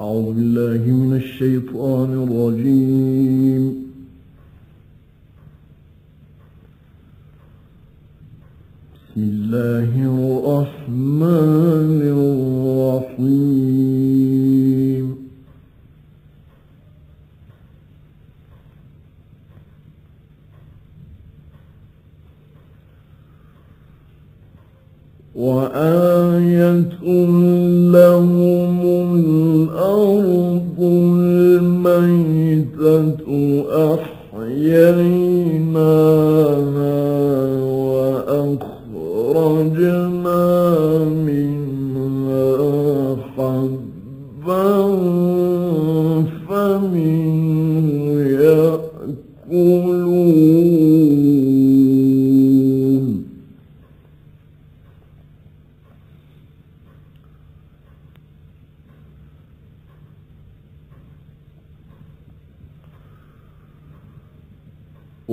أعوذ بالله من الشيطان الرجيم. بسم الله الرحمن الرحيم. وآية لهم وأخرجنا منها حبا فمنه يأكلون.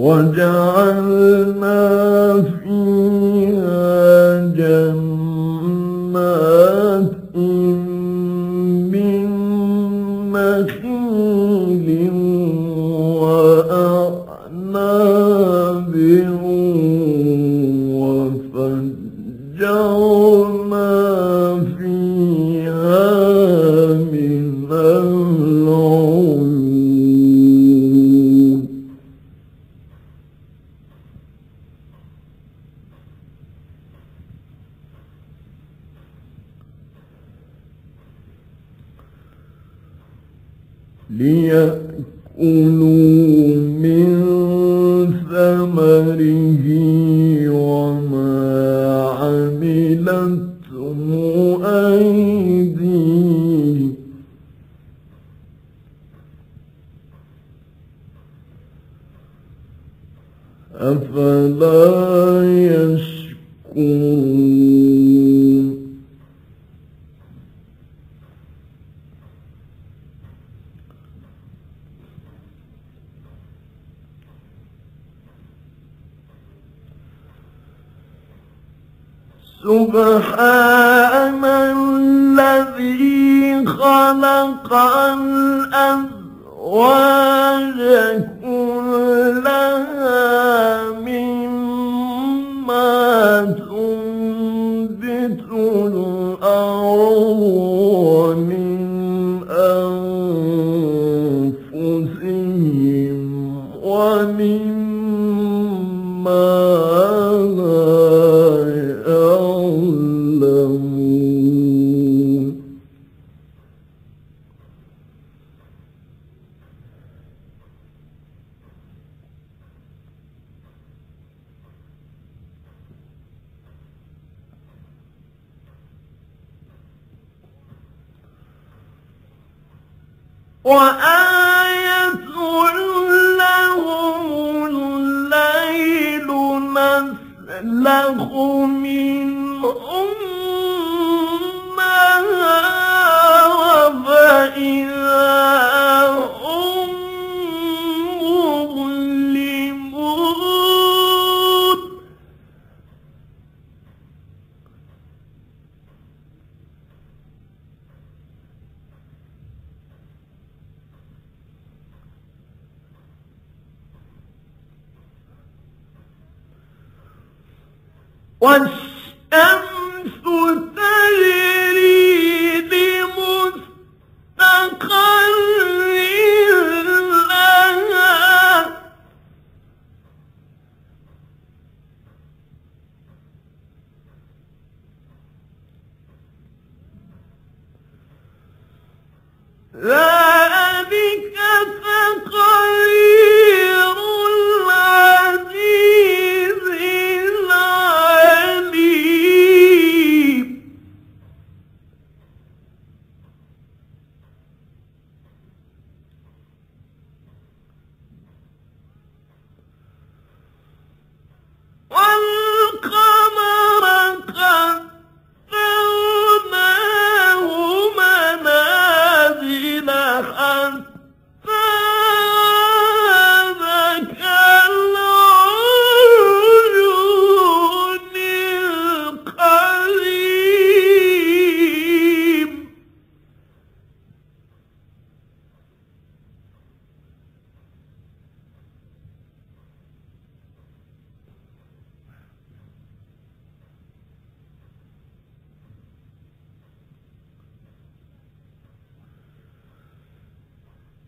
وجعلنا فيها جنات من نخيل ليأكلوا من ثمره وما عملته أيديهم. أفلا يشكرون خلق الأزواج وآية لهم الليل نسلخ منه والشمس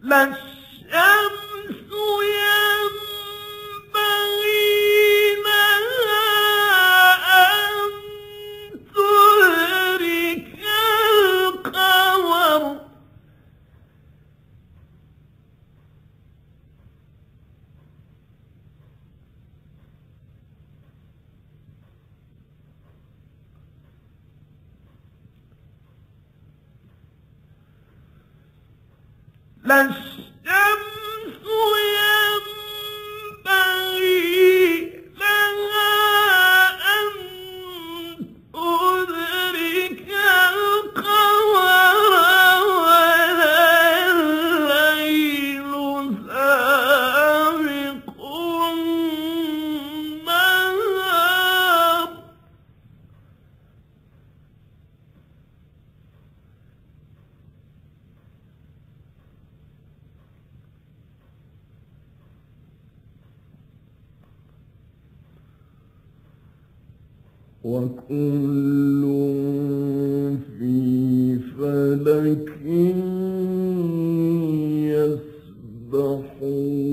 لن. بس وكل في فلك يسبحون.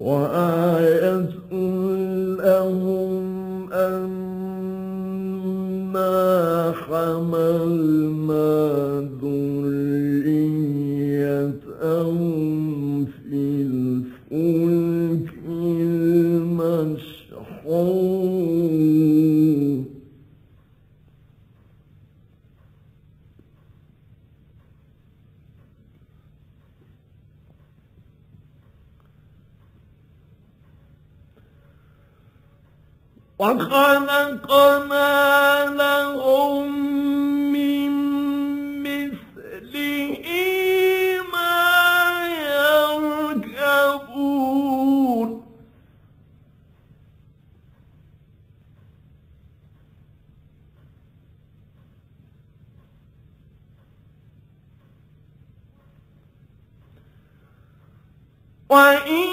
وآية لهم أنا حملنا ذريتهم في الفلك المشحون وخلقنا وإن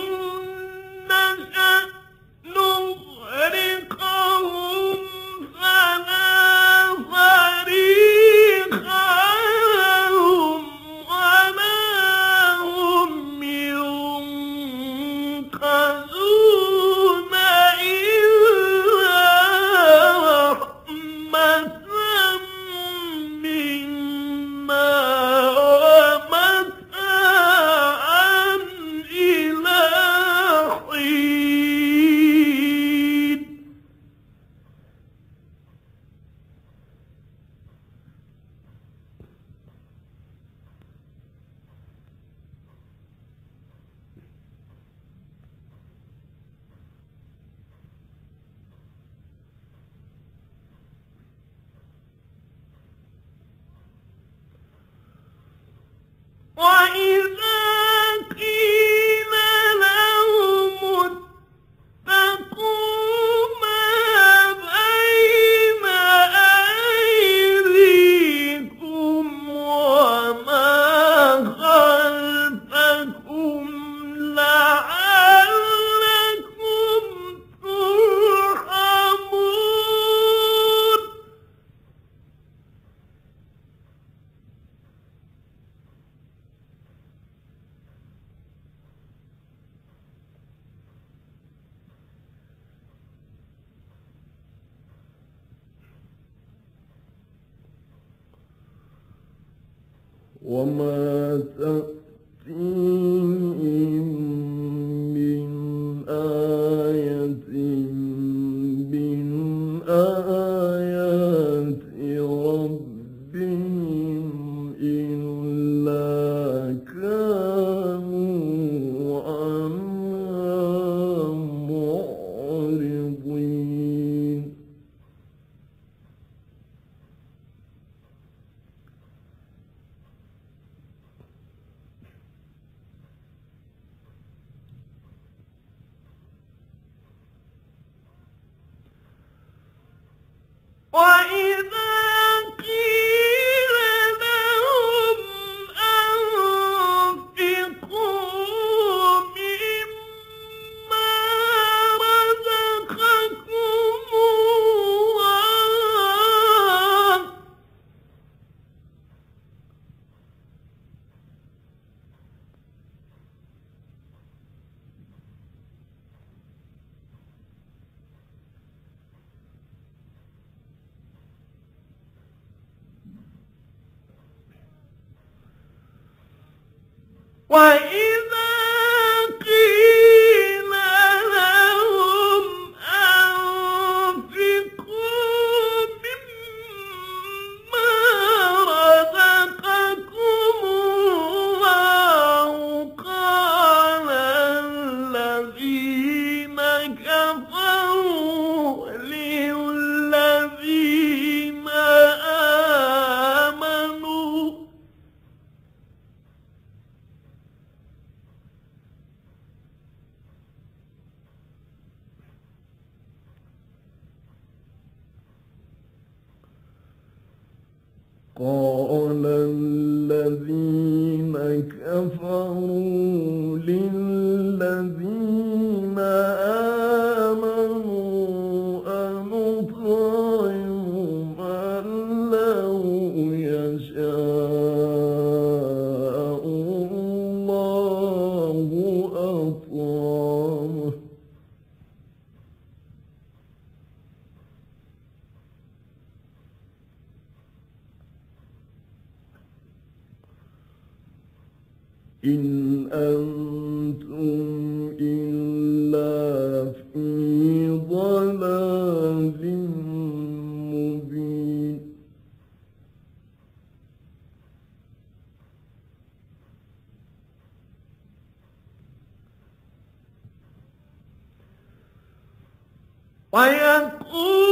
وما تأتيهم من آية من آيات وإن قال الذين كفروا إن أنتم إلا في مبين. ويقول